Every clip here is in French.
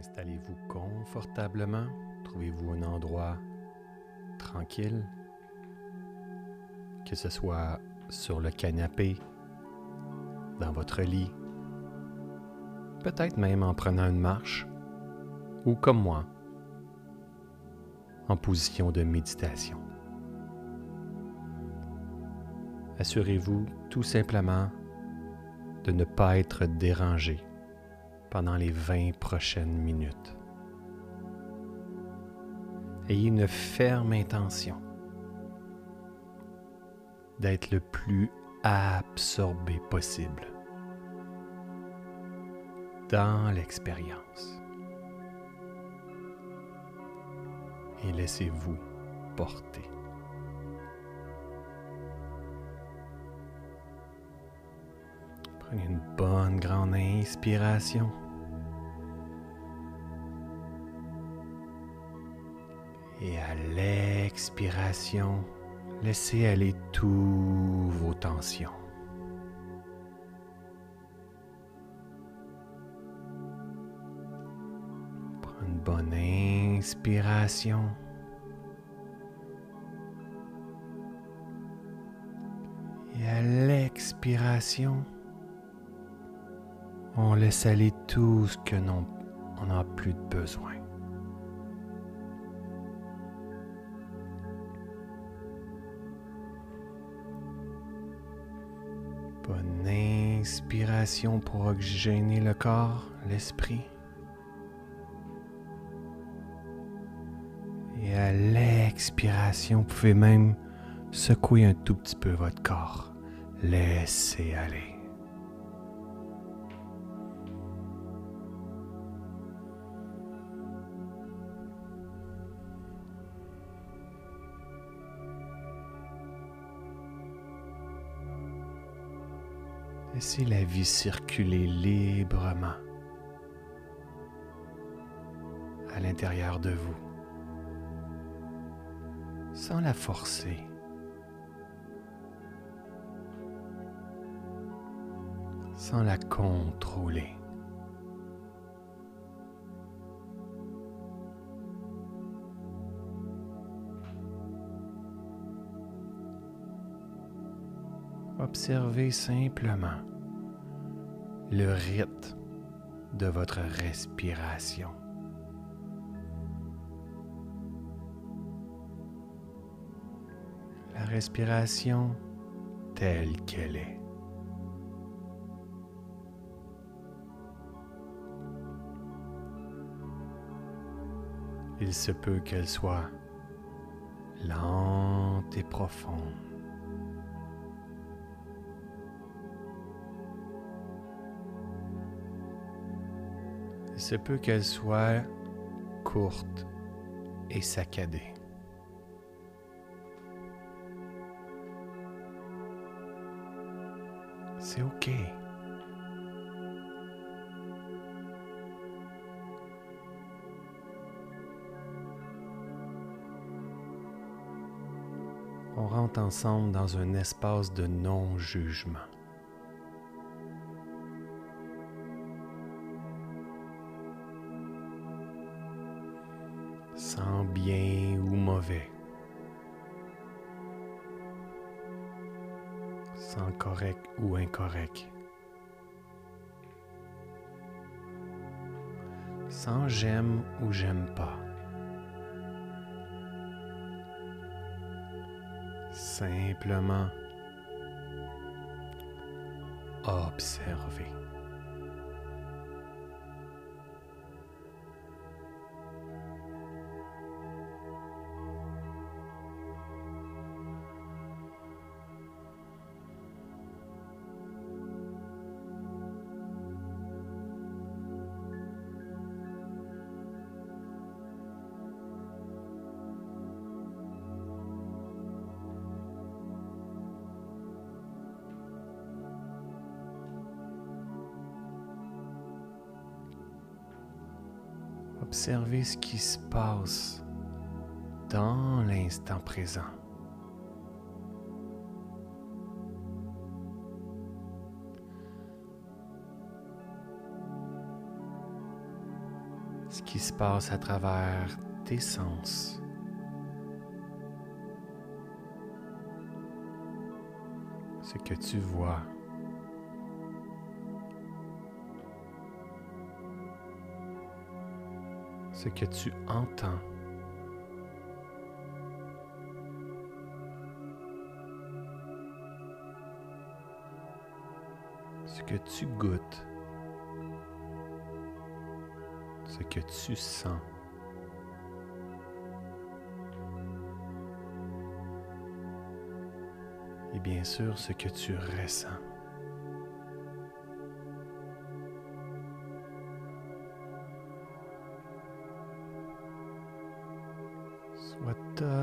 Installez-vous confortablement. Trouvez-vous un endroit tranquille, que ce soit sur le canapé, dans votre lit, peut-être même en prenant une marche, ou comme moi, en position de méditation. Assurez-vous tout simplement de ne pas être dérangé pendant les 20 prochaines minutes. Ayez une ferme intention d'être le plus absorbé possible dans l'expérience. Et laissez-vous porter. Prenez une bonne grande inspiration. À l'expiration, laissez aller toutes vos tensions. Une bonne inspiration. Et à l'expiration, on laisse aller tout ce que l'on n'a plus de besoin. Bonne inspiration pour oxygéner le corps, l'esprit. Et à l'expiration, vous pouvez même secouer un tout petit peu votre corps. Laissez aller. Laissez la vie circuler librement à l'intérieur de vous, sans la forcer. sans la contrôler. Observez simplement le rythme de votre respiration. La respiration telle qu'elle est. Il se peut qu'elle soit lente et profonde. Il se peut qu'elle soit courte et saccadée. C'est OK. On rentre ensemble dans un espace de non-jugement. Sans correct ou incorrect. Sans j'aime ou j'aime pas. Simplement observer. Observez ce qui se passe dans l'instant présent. ce qui se passe à travers tes sens. Ce que tu vois. Ce que tu entends. Ce que tu goûtes. ce que tu sens. Et bien sûr, ce que tu ressens.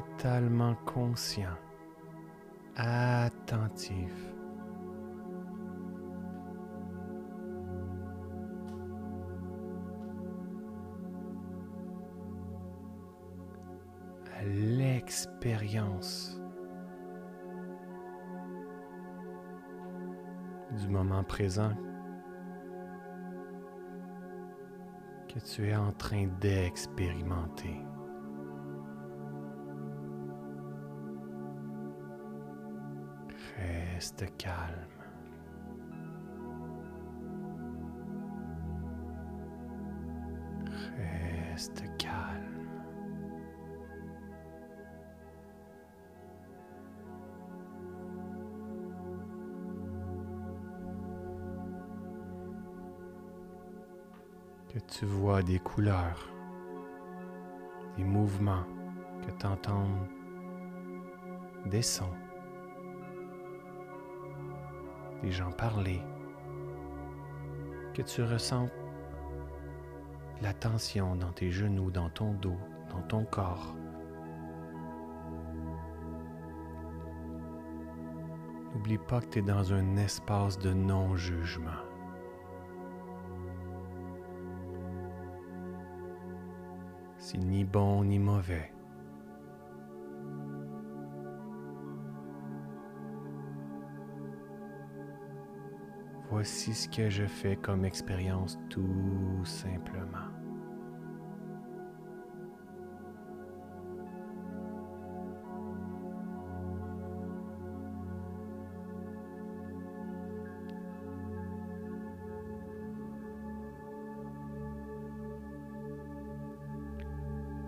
Totalement conscient, attentif. l'expérience du moment présent que tu es en train d'expérimenter. Reste calme. Reste calme. que tu vois des couleurs, des mouvements, que tu entends des sons, des gens parler, que tu ressens la tension dans tes genoux, dans ton dos, dans ton corps. N'oublie pas que tu es dans un espace de non-jugement. C'est ni bon ni mauvais. Voici ce que je fais comme expérience tout simplement.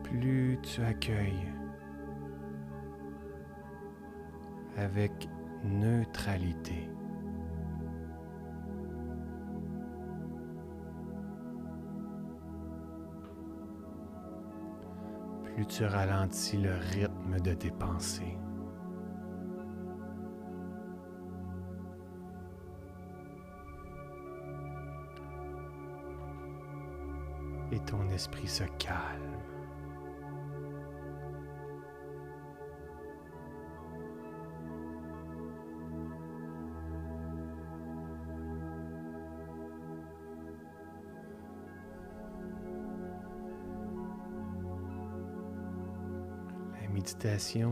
plus tu accueilles avec neutralité. Plus tu ralentis le rythme de tes pensées. Et ton esprit se calme.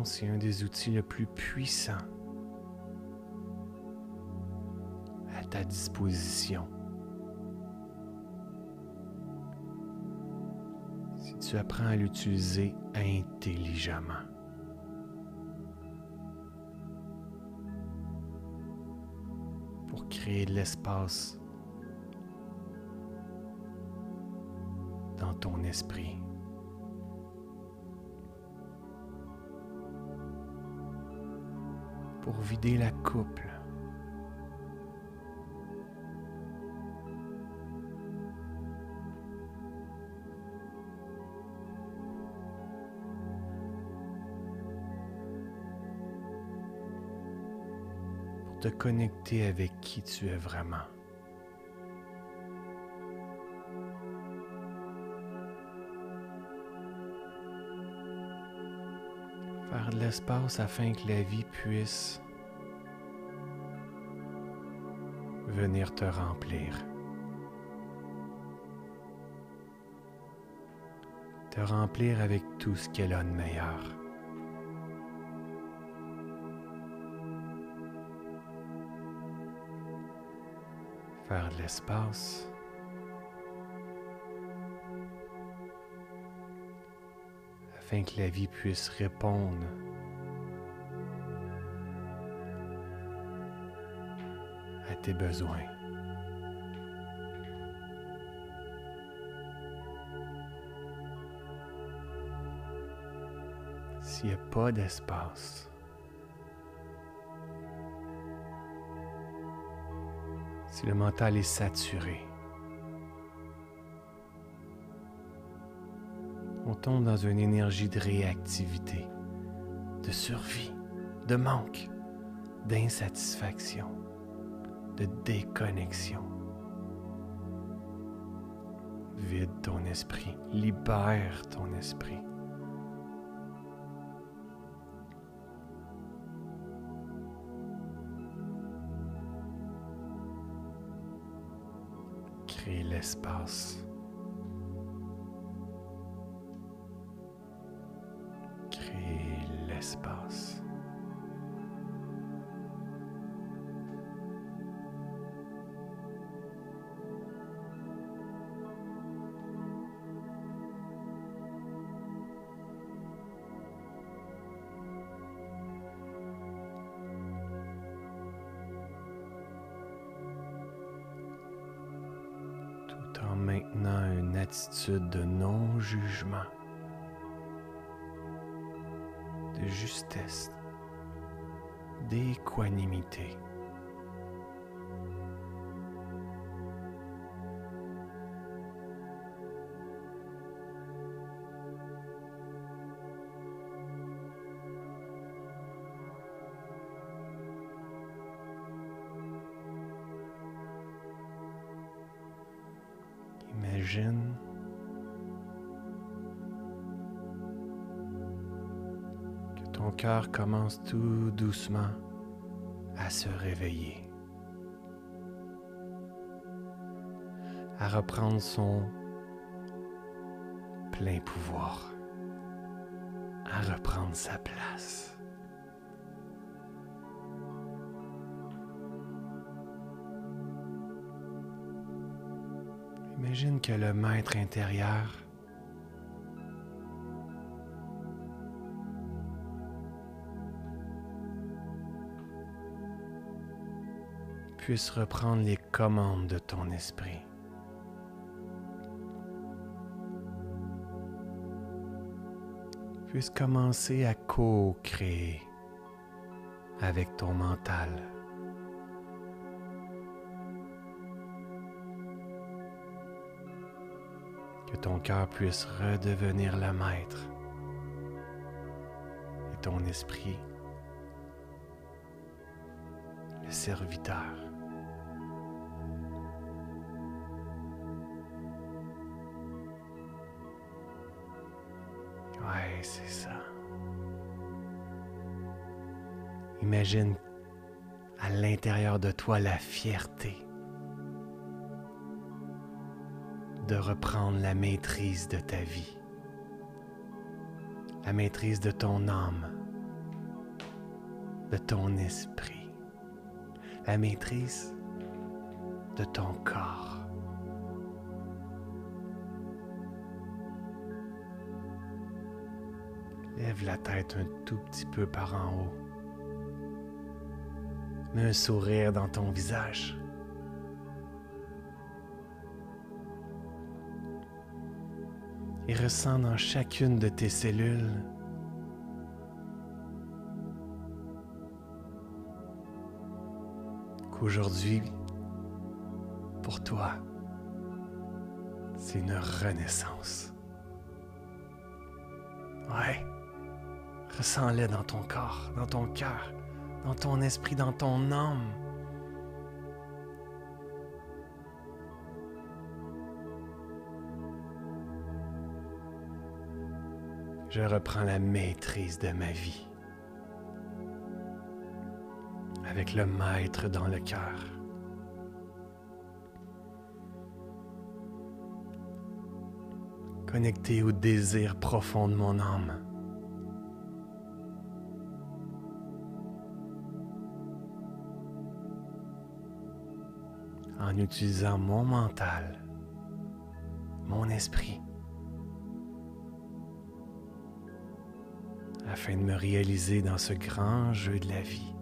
C'est un des outils le plus puissants à ta disposition. Si tu apprends à l'utiliser intelligemment. Pour créer de l'espace dans ton esprit. Pour vider la couple. Pour te connecter avec qui tu es vraiment. Faire de l'espace afin que la vie puisse venir te remplir. Te remplir avec tout ce qu'elle a de meilleur. Faire de l'espace afin que la vie puisse répondre. À tes besoins. S'il n'y a pas d'espace, si le mental est saturé, on tombe dans une énergie de réactivité, de survie, de manque, d'insatisfaction, de déconnexion. Vide ton esprit, libère ton esprit. Tout en maintenant une attitude de non-jugement, justesse, d'équanimité. Imagine cœur commence tout doucement à se réveiller, à reprendre son plein pouvoir, à reprendre sa place. Imagine que le maître intérieur puisse reprendre les commandes de ton esprit. Puisse commencer à co-créer avec ton mental. que ton cœur puisse redevenir le maître et ton esprit le serviteur. C'est ça. Imagine à l'intérieur de toi la fierté de reprendre la maîtrise de ta vie, la maîtrise de ton âme, de ton esprit, la maîtrise de ton corps. La tête un tout petit peu par en haut. Mets un sourire dans ton visage. et ressens dans chacune de tes cellules qu'aujourd'hui, pour toi, c'est une renaissance. Ouais, ressens-le dans ton corps, dans ton cœur, dans ton esprit, dans ton âme. je reprends la maîtrise de ma vie avec le maître dans le cœur. Connecté au désir profond de mon âme. En utilisant mon mental, mon esprit afin de me réaliser dans ce grand jeu de la vie.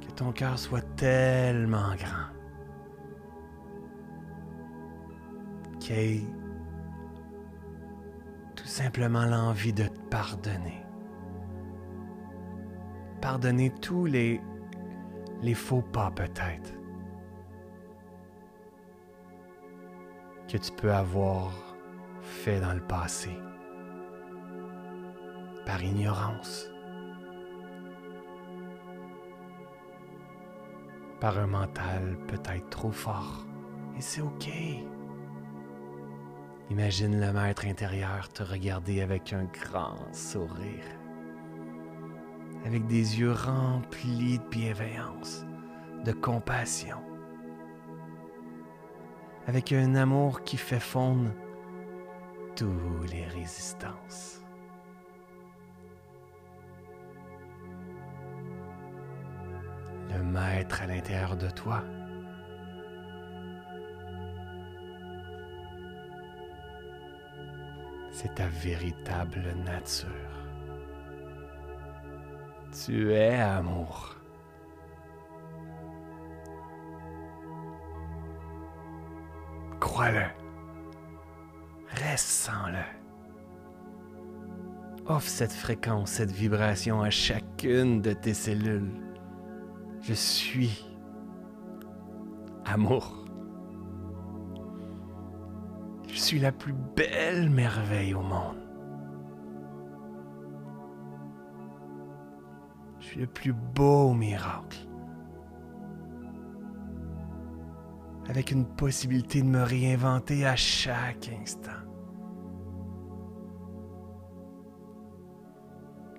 Que ton cœur soit tellement grand qu'il ait tout simplement l'envie de te pardonner. Pardonner tous les, les faux pas peut-être que tu peux avoir fait dans le passé par ignorance, par un mental peut-être trop fort. Et c'est OK. Imagine le maître intérieur te regarder avec un grand sourire, avec des yeux remplis de bienveillance, de compassion avec un amour qui fait fondre toutes les résistances. Le maître à l'intérieur de toi. C'est ta véritable nature. Tu es amour. Crois-le. Ressens-le. Offre cette fréquence, cette vibration à chacune de tes cellules. Je suis amour. Je suis la plus belle merveille au monde. Le plus beau miracle. avec une possibilité de me réinventer à chaque instant.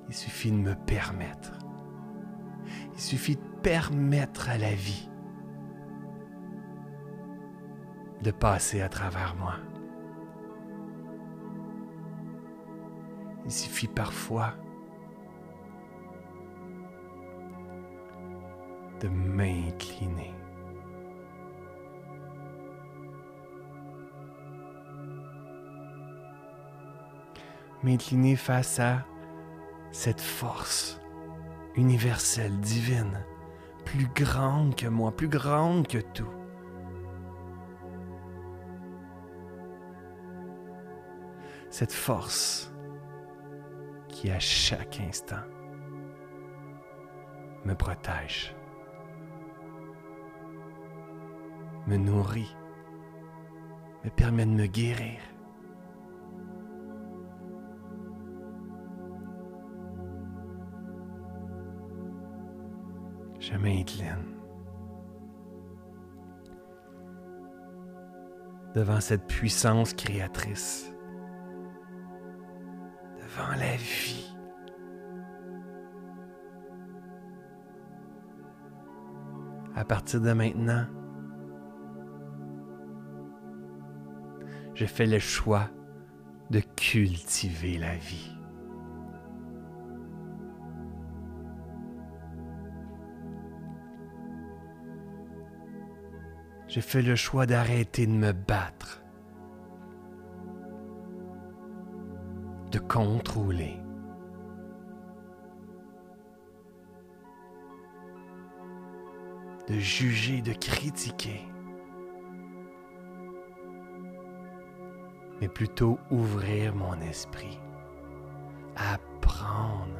Il suffit de me permettre. Il suffit de permettre à la vie de passer à travers moi. Il suffit parfois de m'incliner. m'incliner face à cette force universelle, divine, plus grande que moi, plus grande que tout. Cette force qui à chaque instant me protège, me nourrit, me permet de me guérir. Je m'incline devant cette puissance créatrice, devant la vie. À partir de maintenant, je fais le choix de cultiver la vie. j'ai fait le choix d'arrêter de me battre, de contrôler. de juger, de critiquer, mais plutôt ouvrir mon esprit, apprendre,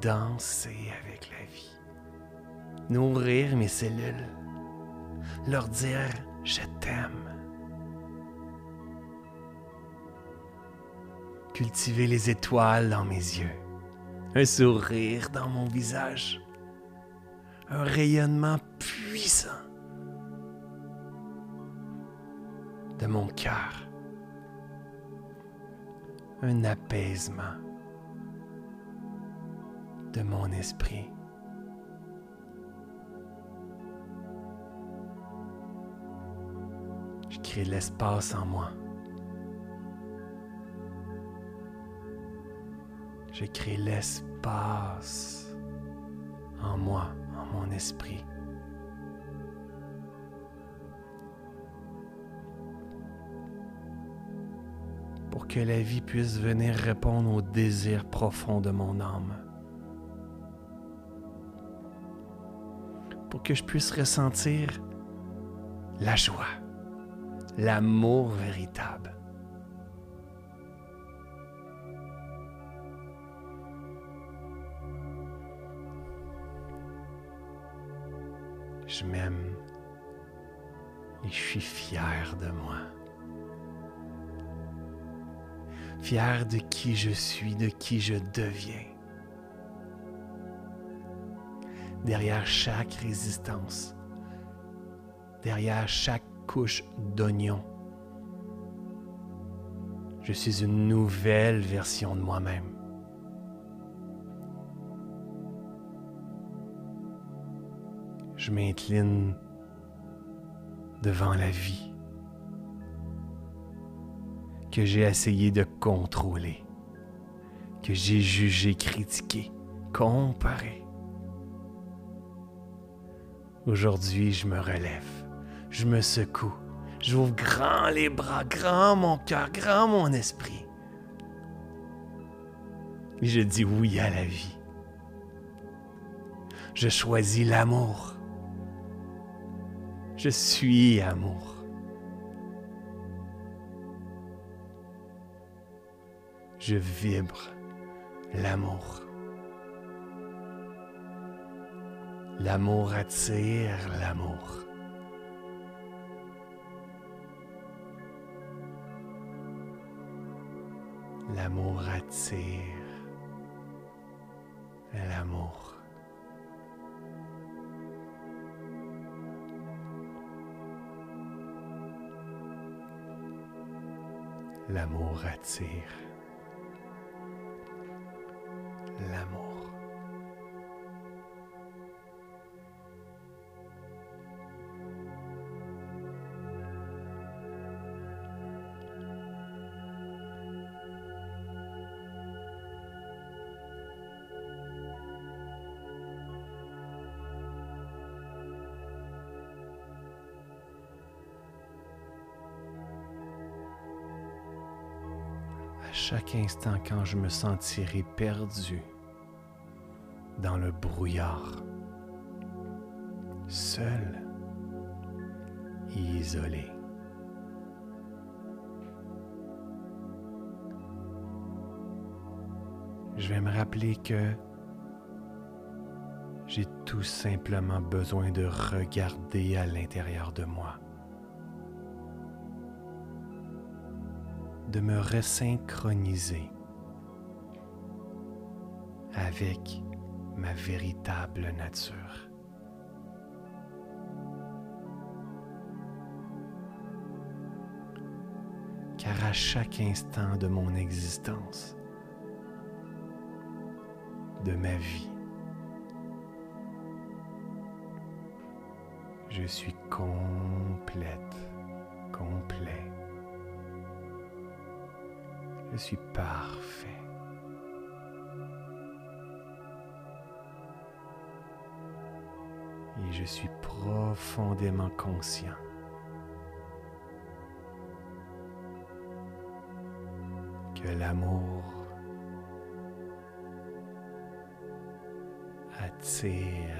danser avec la vie nourrir mes cellules, leur dire je t'aime. Cultiver les étoiles dans mes yeux, un sourire dans mon visage, un rayonnement puissant mon cœur, un apaisement de mon esprit. crée l'espace en moi. Je crée l'espace en moi, en mon esprit. Pour que la vie puisse venir répondre aux désirs profonds de mon âme. Pour que je puisse ressentir la joie, l'amour véritable. Je m'aime et je suis fier de moi. Fier de qui je suis, de qui je deviens. Derrière chaque résistance, derrière chaque couche d'oignon, je suis une nouvelle version de moi-même. Je m'incline devant la vie que j'ai essayé de contrôler, que j'ai jugé, critiqué, comparé. Aujourd'hui, je me relève, je me secoue, j'ouvre grand les bras, grand mon cœur, grand mon esprit. Et je dis oui à la vie. Je choisis l'amour. Je suis amour. Je vibre l'amour. L'amour attire l'amour. L'amour attire l'amour. L'amour attire. À chaque instant quand je me sentirai perdu dans le brouillard, seul isolé. Je vais me rappeler que j'ai tout simplement besoin de regarder à l'intérieur de moi. de me resynchroniser avec ma véritable nature. Car à chaque instant de mon existence, de ma vie, je suis complète, complet. Je suis parfait. Et je suis profondément conscient que l'amour attire.